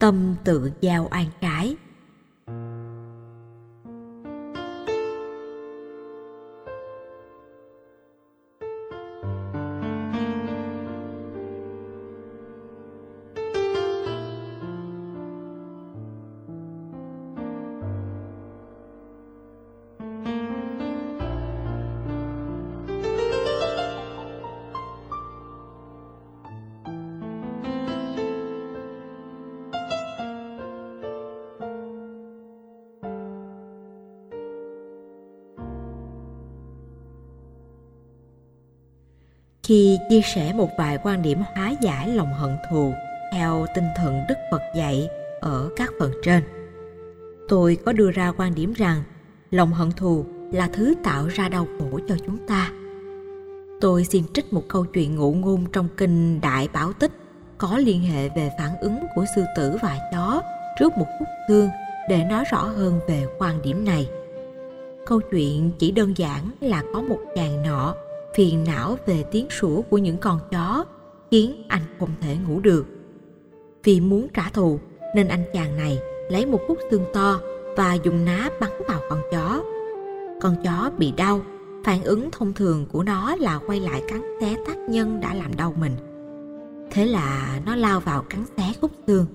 tâm tự giao an trái khi chia sẻ một vài quan điểm hóa giải lòng hận thù theo tinh thần Đức Phật dạy ở các phần trên. Tôi có đưa ra quan điểm rằng lòng hận thù là thứ tạo ra đau khổ cho chúng ta. Tôi xin trích một câu chuyện ngụ ngôn trong kinh Đại Bảo Tích có liên hệ về phản ứng của sư tử và chó trước một khúc thương để nói rõ hơn về quan điểm này. Câu chuyện chỉ đơn giản là có một chàng nọ phiền não về tiếng sủa của những con chó khiến anh không thể ngủ được. Vì muốn trả thù, nên anh chàng này lấy một khúc xương to và dùng ná bắn vào con chó. Con chó bị đau, phản ứng thông thường của nó là quay lại cắn xé tác nhân đã làm đau mình. Thế là nó lao vào cắn xé khúc xương.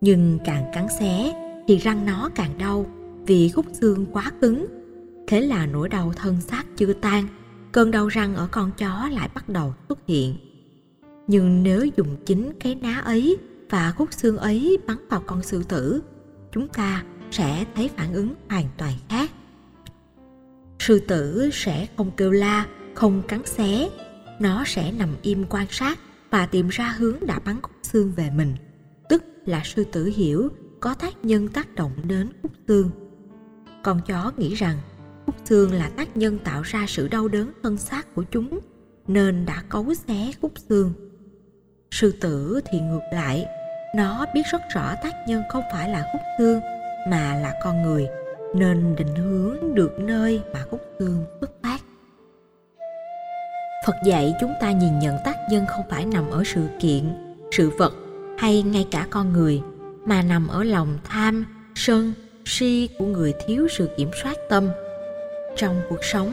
Nhưng càng cắn xé thì răng nó càng đau vì khúc xương quá cứng. Thế là nỗi đau thân xác chưa tan cơn đau răng ở con chó lại bắt đầu xuất hiện. Nhưng nếu dùng chính cái ná ấy và khúc xương ấy bắn vào con sư tử, chúng ta sẽ thấy phản ứng hoàn toàn khác. Sư tử sẽ không kêu la, không cắn xé. Nó sẽ nằm im quan sát và tìm ra hướng đã bắn khúc xương về mình. Tức là sư tử hiểu có tác nhân tác động đến khúc xương. Con chó nghĩ rằng xương là tác nhân tạo ra sự đau đớn thân xác của chúng, nên đã cấu xé khúc xương. Sư tử thì ngược lại, nó biết rất rõ tác nhân không phải là khúc xương, mà là con người, nên định hướng được nơi mà khúc xương xuất phát. Phật dạy chúng ta nhìn nhận tác nhân không phải nằm ở sự kiện, sự vật hay ngay cả con người, mà nằm ở lòng tham, sân, si của người thiếu sự kiểm soát tâm trong cuộc sống.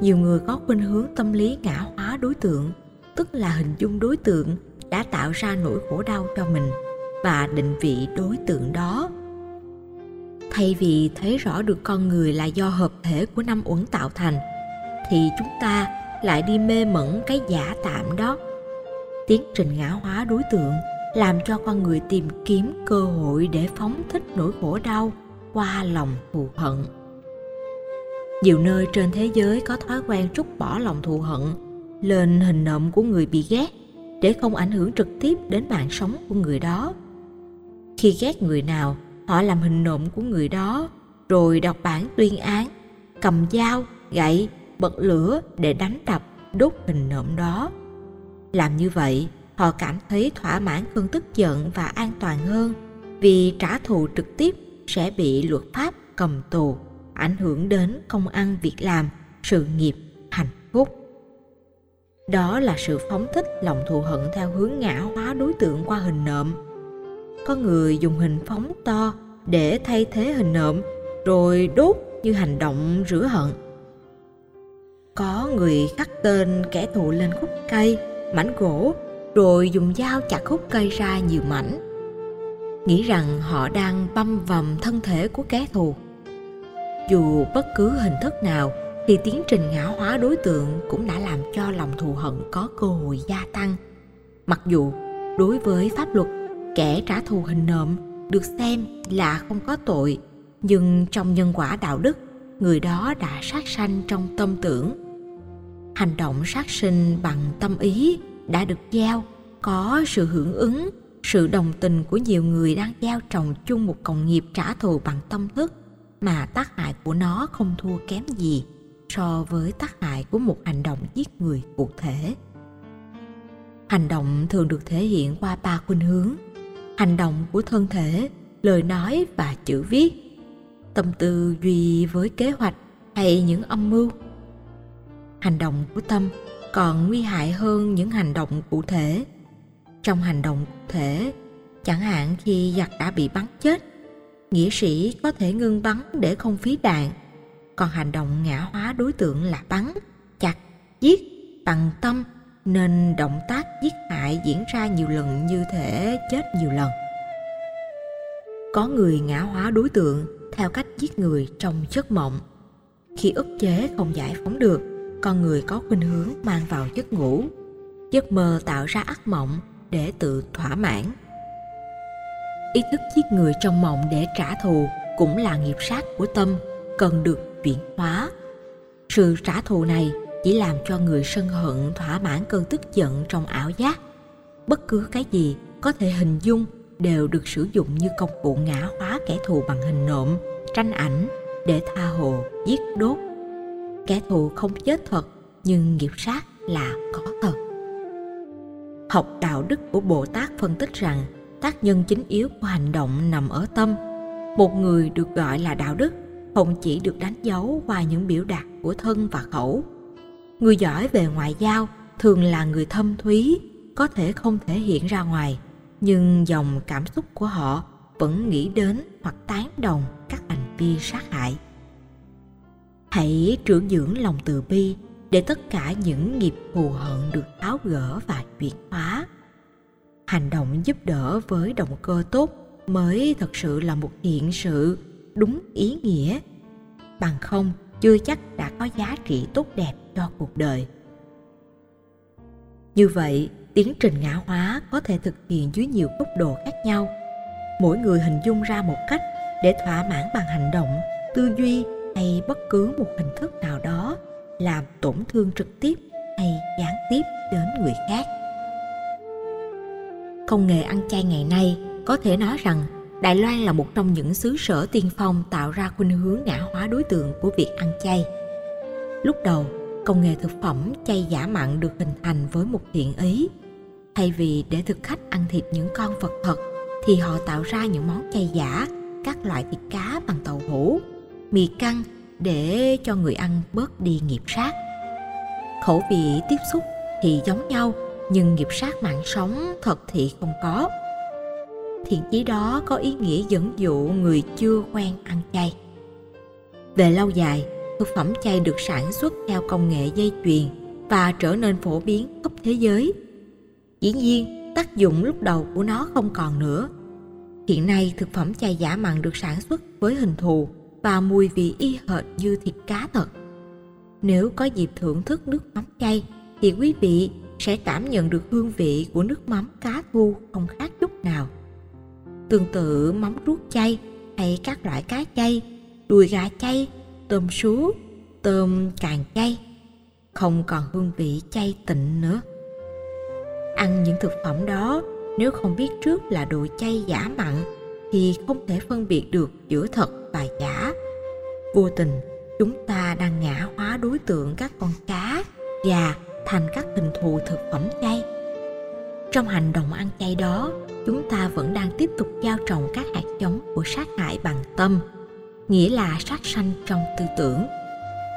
Nhiều người có khuynh hướng tâm lý ngã hóa đối tượng, tức là hình dung đối tượng đã tạo ra nỗi khổ đau cho mình và định vị đối tượng đó. Thay vì thấy rõ được con người là do hợp thể của năm uẩn tạo thành, thì chúng ta lại đi mê mẩn cái giả tạm đó. Tiến trình ngã hóa đối tượng làm cho con người tìm kiếm cơ hội để phóng thích nỗi khổ đau qua lòng thù hận nhiều nơi trên thế giới có thói quen trút bỏ lòng thù hận, lên hình nộm của người bị ghét để không ảnh hưởng trực tiếp đến mạng sống của người đó. Khi ghét người nào, họ làm hình nộm của người đó, rồi đọc bản tuyên án, cầm dao, gậy, bật lửa để đánh đập, đốt hình nộm đó. Làm như vậy, họ cảm thấy thỏa mãn cơn tức giận và an toàn hơn vì trả thù trực tiếp sẽ bị luật pháp cầm tù ảnh hưởng đến công ăn việc làm, sự nghiệp, hạnh phúc. Đó là sự phóng thích lòng thù hận theo hướng ngã hóa đối tượng qua hình nộm. Có người dùng hình phóng to để thay thế hình nộm, rồi đốt như hành động rửa hận. Có người khắc tên kẻ thù lên khúc cây, mảnh gỗ, rồi dùng dao chặt khúc cây ra nhiều mảnh. Nghĩ rằng họ đang băm vằm thân thể của kẻ thù dù bất cứ hình thức nào, thì tiến trình ngã hóa đối tượng cũng đã làm cho lòng thù hận có cơ hội gia tăng. Mặc dù đối với pháp luật, kẻ trả thù hình nộm được xem là không có tội, nhưng trong nhân quả đạo đức, người đó đã sát sanh trong tâm tưởng. Hành động sát sinh bằng tâm ý đã được giao, có sự hưởng ứng, sự đồng tình của nhiều người đang gieo trồng chung một cộng nghiệp trả thù bằng tâm thức mà tác hại của nó không thua kém gì so với tác hại của một hành động giết người cụ thể. Hành động thường được thể hiện qua ba khuynh hướng. Hành động của thân thể, lời nói và chữ viết, tâm tư duy với kế hoạch hay những âm mưu. Hành động của tâm còn nguy hại hơn những hành động cụ thể. Trong hành động cụ thể, chẳng hạn khi giặc đã bị bắn chết nghĩa sĩ có thể ngưng bắn để không phí đạn. Còn hành động ngã hóa đối tượng là bắn, chặt, giết bằng tâm nên động tác giết hại diễn ra nhiều lần như thể chết nhiều lần. Có người ngã hóa đối tượng theo cách giết người trong giấc mộng. Khi ức chế không giải phóng được, con người có khuynh hướng mang vào giấc ngủ. Giấc mơ tạo ra ác mộng để tự thỏa mãn ý thức giết người trong mộng để trả thù cũng là nghiệp sát của tâm, cần được chuyển hóa. Sự trả thù này chỉ làm cho người sân hận thỏa mãn cơn tức giận trong ảo giác. Bất cứ cái gì có thể hình dung đều được sử dụng như công cụ ngã hóa kẻ thù bằng hình nộm, tranh ảnh để tha hồ giết đốt. Kẻ thù không chết thật, nhưng nghiệp sát là có thật. Học đạo đức của bồ tát phân tích rằng tác nhân chính yếu của hành động nằm ở tâm. Một người được gọi là đạo đức không chỉ được đánh dấu qua những biểu đạt của thân và khẩu. Người giỏi về ngoại giao thường là người thâm thúy, có thể không thể hiện ra ngoài, nhưng dòng cảm xúc của họ vẫn nghĩ đến hoặc tán đồng các hành vi sát hại. Hãy trưởng dưỡng lòng từ bi để tất cả những nghiệp thù hận được tháo gỡ và chuyển hóa hành động giúp đỡ với động cơ tốt mới thật sự là một thiện sự đúng ý nghĩa. Bằng không, chưa chắc đã có giá trị tốt đẹp cho cuộc đời. Như vậy, tiến trình ngã hóa có thể thực hiện dưới nhiều góc độ khác nhau. Mỗi người hình dung ra một cách để thỏa mãn bằng hành động, tư duy hay bất cứ một hình thức nào đó làm tổn thương trực tiếp hay gián tiếp đến người khác công nghệ ăn chay ngày nay có thể nói rằng Đài Loan là một trong những xứ sở tiên phong tạo ra khuynh hướng ngã hóa đối tượng của việc ăn chay. Lúc đầu, công nghệ thực phẩm chay giả mặn được hình thành với một thiện ý. Thay vì để thực khách ăn thịt những con vật thật, thì họ tạo ra những món chay giả, các loại thịt cá bằng tàu hũ, mì căng để cho người ăn bớt đi nghiệp sát. Khẩu vị tiếp xúc thì giống nhau, nhưng nghiệp sát mạng sống thật thì không có. Thiện chí đó có ý nghĩa dẫn dụ người chưa quen ăn chay. Về lâu dài, thực phẩm chay được sản xuất theo công nghệ dây chuyền và trở nên phổ biến khắp thế giới. Dĩ nhiên, tác dụng lúc đầu của nó không còn nữa. Hiện nay, thực phẩm chay giả mặn được sản xuất với hình thù và mùi vị y hệt như thịt cá thật. Nếu có dịp thưởng thức nước mắm chay, thì quý vị sẽ cảm nhận được hương vị của nước mắm cá thu không khác chút nào tương tự mắm ruốc chay hay các loại cá chay, đùi gà chay, tôm sú, tôm càng chay, không còn hương vị chay tịnh nữa. Ăn những thực phẩm đó nếu không biết trước là đồ chay giả mặn thì không thể phân biệt được giữa thật và giả. Vô tình, chúng ta đang ngã hóa đối tượng các con cá, gà thành các tình thù thực phẩm chay. Trong hành động ăn chay đó, chúng ta vẫn đang tiếp tục gieo trồng các hạt giống của sát hại bằng tâm nghĩa là sát sanh trong tư tưởng.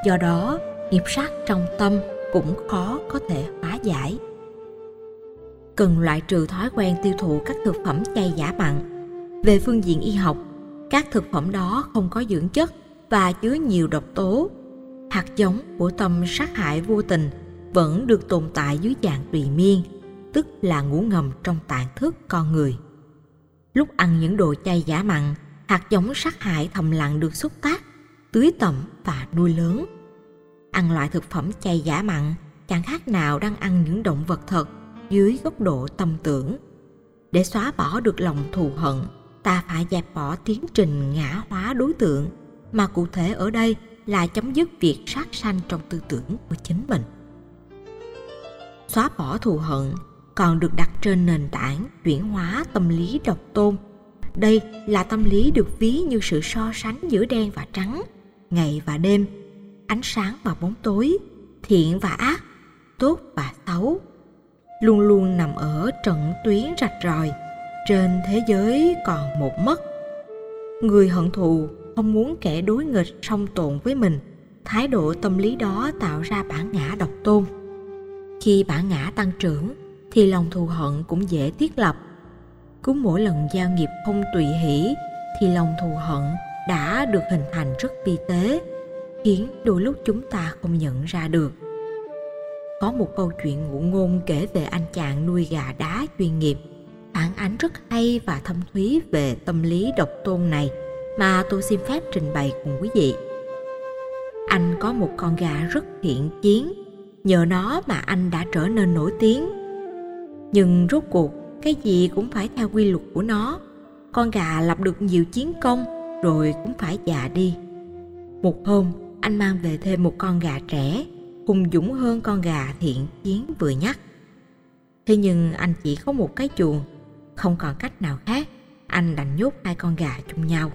Do đó nghiệp sát trong tâm cũng khó có thể hóa giải. Cần loại trừ thói quen tiêu thụ các thực phẩm chay giả mặn về phương diện y học các thực phẩm đó không có dưỡng chất và chứa nhiều độc tố hạt giống của tâm sát hại vô tình vẫn được tồn tại dưới dạng tùy miên tức là ngủ ngầm trong tạng thức con người. Lúc ăn những đồ chay giả mặn, hạt giống sát hại thầm lặng được xúc tác, tưới tẩm và nuôi lớn. Ăn loại thực phẩm chay giả mặn chẳng khác nào đang ăn những động vật thật dưới góc độ tâm tưởng. Để xóa bỏ được lòng thù hận, ta phải dẹp bỏ tiến trình ngã hóa đối tượng, mà cụ thể ở đây là chấm dứt việc sát sanh trong tư tưởng của chính mình. Xóa bỏ thù hận còn được đặt trên nền tảng chuyển hóa tâm lý độc tôn. Đây là tâm lý được ví như sự so sánh giữa đen và trắng, ngày và đêm, ánh sáng và bóng tối, thiện và ác, tốt và xấu. Luôn luôn nằm ở trận tuyến rạch ròi, trên thế giới còn một mất. Người hận thù không muốn kẻ đối nghịch song tồn với mình, thái độ tâm lý đó tạo ra bản ngã độc tôn. Khi bản ngã tăng trưởng, thì lòng thù hận cũng dễ thiết lập. Cứ mỗi lần giao nghiệp không tùy hỷ thì lòng thù hận đã được hình thành rất vi tế khiến đôi lúc chúng ta không nhận ra được. Có một câu chuyện ngụ ngôn kể về anh chàng nuôi gà đá chuyên nghiệp. Phản ánh rất hay và thâm thúy về tâm lý độc tôn này mà tôi xin phép trình bày cùng quý vị. Anh có một con gà rất thiện chiến nhờ nó mà anh đã trở nên nổi tiếng. Nhưng rốt cuộc, cái gì cũng phải theo quy luật của nó. Con gà lập được nhiều chiến công, rồi cũng phải già đi. Một hôm, anh mang về thêm một con gà trẻ, hùng dũng hơn con gà thiện chiến vừa nhắc. Thế nhưng anh chỉ có một cái chuồng, không còn cách nào khác, anh đành nhốt hai con gà chung nhau.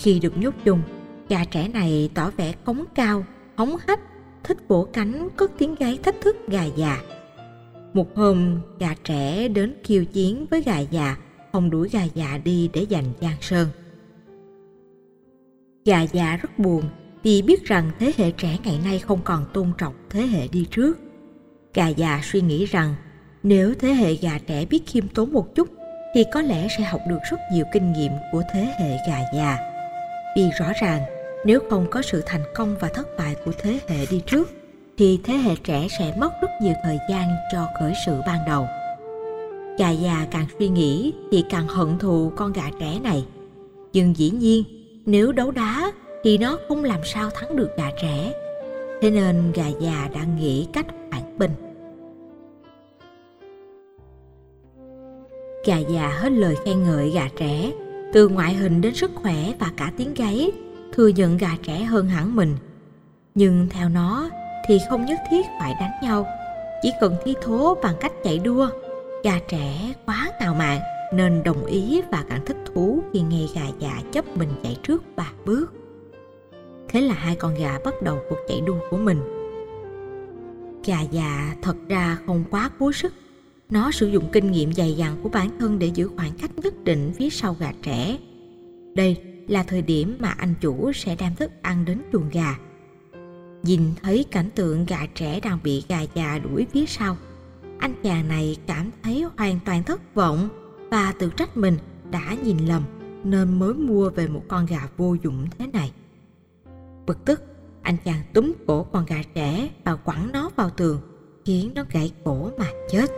Khi được nhốt chung, gà trẻ này tỏ vẻ cống cao, hống hách thích vỗ cánh, có tiếng gáy thách thức, gà già. Một hôm, gà trẻ đến khiêu chiến với gà già, không đuổi gà già đi để giành giang sơn. Gà già rất buồn, vì biết rằng thế hệ trẻ ngày nay không còn tôn trọng thế hệ đi trước. Gà già suy nghĩ rằng, nếu thế hệ gà trẻ biết khiêm tốn một chút, thì có lẽ sẽ học được rất nhiều kinh nghiệm của thế hệ gà già. Vì rõ ràng nếu không có sự thành công và thất bại của thế hệ đi trước, thì thế hệ trẻ sẽ mất rất nhiều thời gian cho khởi sự ban đầu. Gà già càng suy nghĩ thì càng hận thù con gà trẻ này. Nhưng dĩ nhiên, nếu đấu đá thì nó không làm sao thắng được gà trẻ. Thế nên gà già đã nghĩ cách phản binh. Gà già hết lời khen ngợi gà trẻ, từ ngoại hình đến sức khỏe và cả tiếng gáy thừa nhận gà trẻ hơn hẳn mình. Nhưng theo nó thì không nhất thiết phải đánh nhau. Chỉ cần thi thố bằng cách chạy đua. Gà trẻ quá ngạo mạn nên đồng ý và càng thích thú khi nghe gà già chấp mình chạy trước ba bước. Thế là hai con gà bắt đầu cuộc chạy đua của mình. Gà già thật ra không quá cố sức. Nó sử dụng kinh nghiệm dày dặn của bản thân để giữ khoảng cách nhất định phía sau gà trẻ. Đây là thời điểm mà anh chủ sẽ đem thức ăn đến chuồng gà. Nhìn thấy cảnh tượng gà trẻ đang bị gà già đuổi phía sau, anh chàng này cảm thấy hoàn toàn thất vọng và tự trách mình đã nhìn lầm nên mới mua về một con gà vô dụng thế này. Bực tức, anh chàng túm cổ con gà trẻ và quẳng nó vào tường, khiến nó gãy cổ mà chết.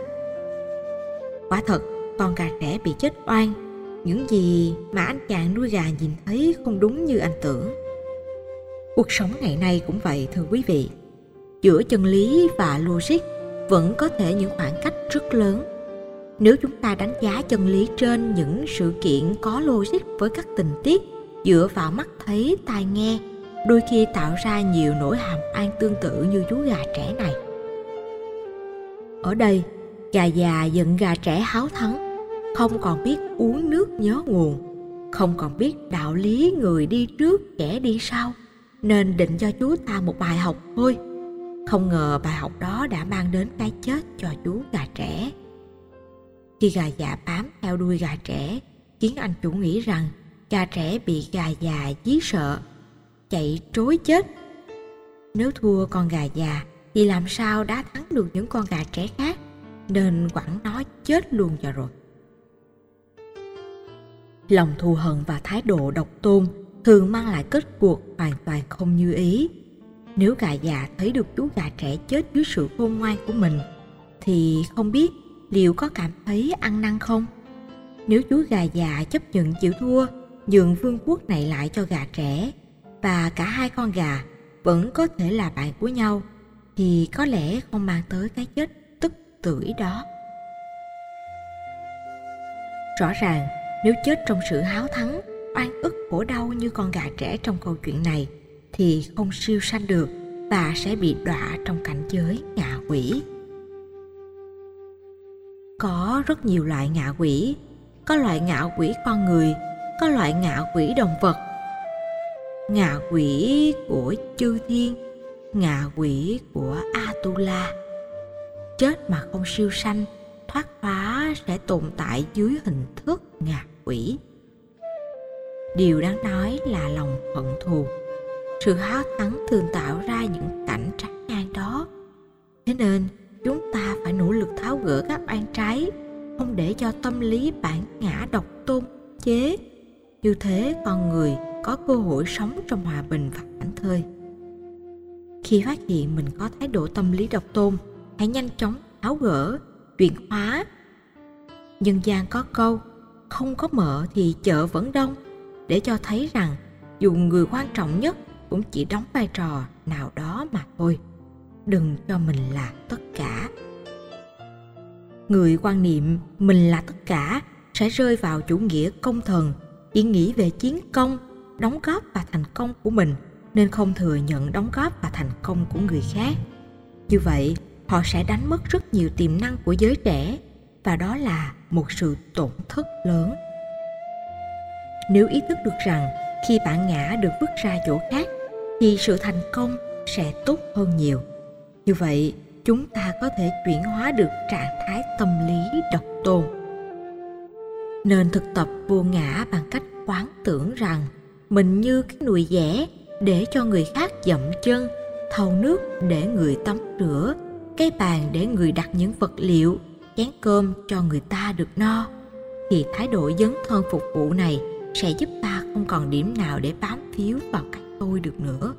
Quả thật, con gà trẻ bị chết oan những gì mà anh chàng nuôi gà nhìn thấy không đúng như anh tưởng. Cuộc sống ngày nay cũng vậy, thưa quý vị. Giữa chân lý và logic vẫn có thể những khoảng cách rất lớn. Nếu chúng ta đánh giá chân lý trên những sự kiện có logic với các tình tiết dựa vào mắt thấy, tai nghe, đôi khi tạo ra nhiều nỗi hàm an tương tự như chú gà trẻ này. Ở đây gà già giận gà trẻ háo thắng không còn biết uống nước nhớ nguồn, không còn biết đạo lý người đi trước, kẻ đi sau. Nên định cho chú ta một bài học thôi. Không ngờ bài học đó đã mang đến cái chết cho chú gà trẻ. Khi gà già bám theo đuôi gà trẻ, khiến anh chủ nghĩ rằng gà trẻ bị gà già dí sợ, chạy trối chết. Nếu thua con gà già, thì làm sao đã thắng được những con gà trẻ khác? Nên quẳng nó chết luôn cho rồi lòng thù hận và thái độ độc tôn thường mang lại kết cuộc hoàn toàn không như ý. Nếu gà già thấy được chú gà trẻ chết dưới sự khôn ngoan của mình, thì không biết liệu có cảm thấy ăn năn không? Nếu chú gà già chấp nhận chịu thua, nhường vương quốc này lại cho gà trẻ và cả hai con gà vẫn có thể là bạn của nhau, thì có lẽ không mang tới cái chết tức tưởi đó. Rõ ràng nếu chết trong sự háo thắng, oan ức, khổ đau như con gà trẻ trong câu chuyện này, thì không siêu sanh được và sẽ bị đọa trong cảnh giới ngạ quỷ. Có rất nhiều loại ngạ quỷ. Có loại ngạ quỷ con người, có loại ngạ quỷ động vật. Ngạ quỷ của chư thiên, ngạ quỷ của atula. Chết mà không siêu sanh, thoát phá sẽ tồn tại dưới hình thức ngạ quỷ. Điều đáng nói là lòng hận thù. Sự háo thắng thường tạo ra những cảnh trái ngang đó. Thế nên, chúng ta phải nỗ lực tháo gỡ các oan trái, không để cho tâm lý bản ngã độc tôn, chế. Như thế, con người có cơ hội sống trong hòa bình và thảnh thơi. Khi phát hiện mình có thái độ tâm lý độc tôn, hãy nhanh chóng tháo gỡ, chuyển hóa. Nhân gian có câu không có mợ thì chợ vẫn đông, để cho thấy rằng dù người quan trọng nhất cũng chỉ đóng vai trò nào đó mà thôi. Đừng cho mình là tất cả. Người quan niệm mình là tất cả sẽ rơi vào chủ nghĩa công thần chỉ nghĩ về chiến công, đóng góp và thành công của mình, nên không thừa nhận đóng góp và thành công của người khác. Như vậy, họ sẽ đánh mất rất nhiều tiềm năng của giới trẻ và đó là một sự tổn thất lớn. Nếu ý thức được rằng khi bạn ngã được vứt ra chỗ khác, thì sự thành công sẽ tốt hơn nhiều. Như vậy, chúng ta có thể chuyển hóa được trạng thái tâm lý độc tôn. Nên thực tập vô ngã bằng cách quán tưởng rằng mình như cái nùi dẻ để cho người khác dậm chân, thau nước để người tắm rửa, cái bàn để người đặt những vật liệu chén cơm cho người ta được no, thì thái độ dấn thân phục vụ này sẽ giúp ta không còn điểm nào để bám phiếu vào cái tôi được nữa.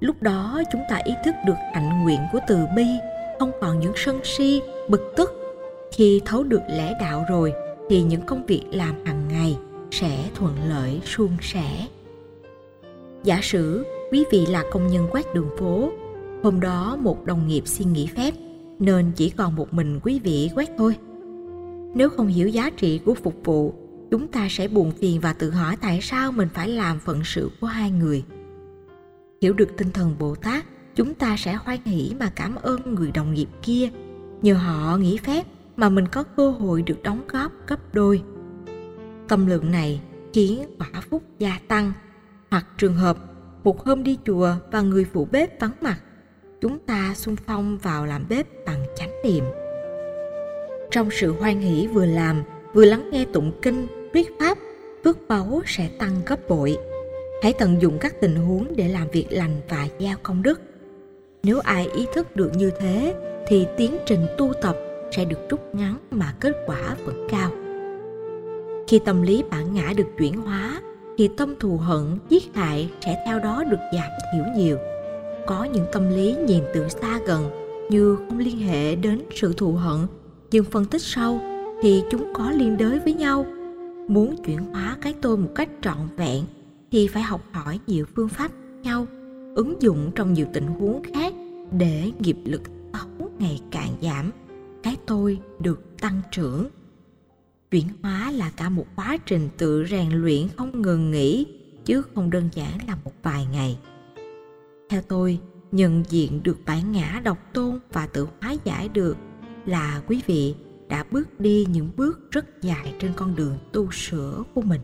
Lúc đó chúng ta ý thức được hạnh nguyện của từ bi, không còn những sân si, bực tức. Khi thấu được lẽ đạo rồi, thì những công việc làm hàng ngày sẽ thuận lợi suôn sẻ. Giả sử quý vị là công nhân quét đường phố, hôm đó một đồng nghiệp xin nghỉ phép nên chỉ còn một mình quý vị quét thôi. Nếu không hiểu giá trị của phục vụ, chúng ta sẽ buồn phiền và tự hỏi tại sao mình phải làm phận sự của hai người. Hiểu được tinh thần bồ tát, chúng ta sẽ hoan hỷ mà cảm ơn người đồng nghiệp kia. Nhờ họ nghỉ phép mà mình có cơ hội được đóng góp gấp đôi. Tâm lượng này khiến quả phúc gia tăng. Hoặc trường hợp, một hôm đi chùa và người phụ bếp vắng mặt chúng ta xung phong vào làm bếp bằng chánh niệm. Trong sự hoan hỷ vừa làm, vừa lắng nghe tụng kinh viết pháp, phước báu sẽ tăng gấp bội. Hãy tận dụng các tình huống để làm việc lành và giao công đức. Nếu ai ý thức được như thế, thì tiến trình tu tập sẽ được rút ngắn mà kết quả vẫn cao. Khi tâm lý bản ngã được chuyển hóa, thì tâm thù hận, giết hại sẽ theo đó được giảm thiểu nhiều có những tâm lý nhìn từ xa gần, như không liên hệ đến sự thù hận. Nhưng phân tích sâu thì chúng có liên đới với nhau. Muốn chuyển hóa cái tôi một cách trọn vẹn thì phải học hỏi nhiều phương pháp nhau, ứng dụng trong nhiều tình huống khác để nghiệp lực xấu ngày càng giảm. Cái tôi được tăng trưởng. Chuyển hóa là cả một quá trình tự rèn luyện không ngừng nghỉ, chứ không đơn giản là một vài ngày theo tôi, nhận diện được bản ngã độc tôn và tự hóa giải được là quý vị đã bước đi những bước rất dài trên con đường tu sửa của mình.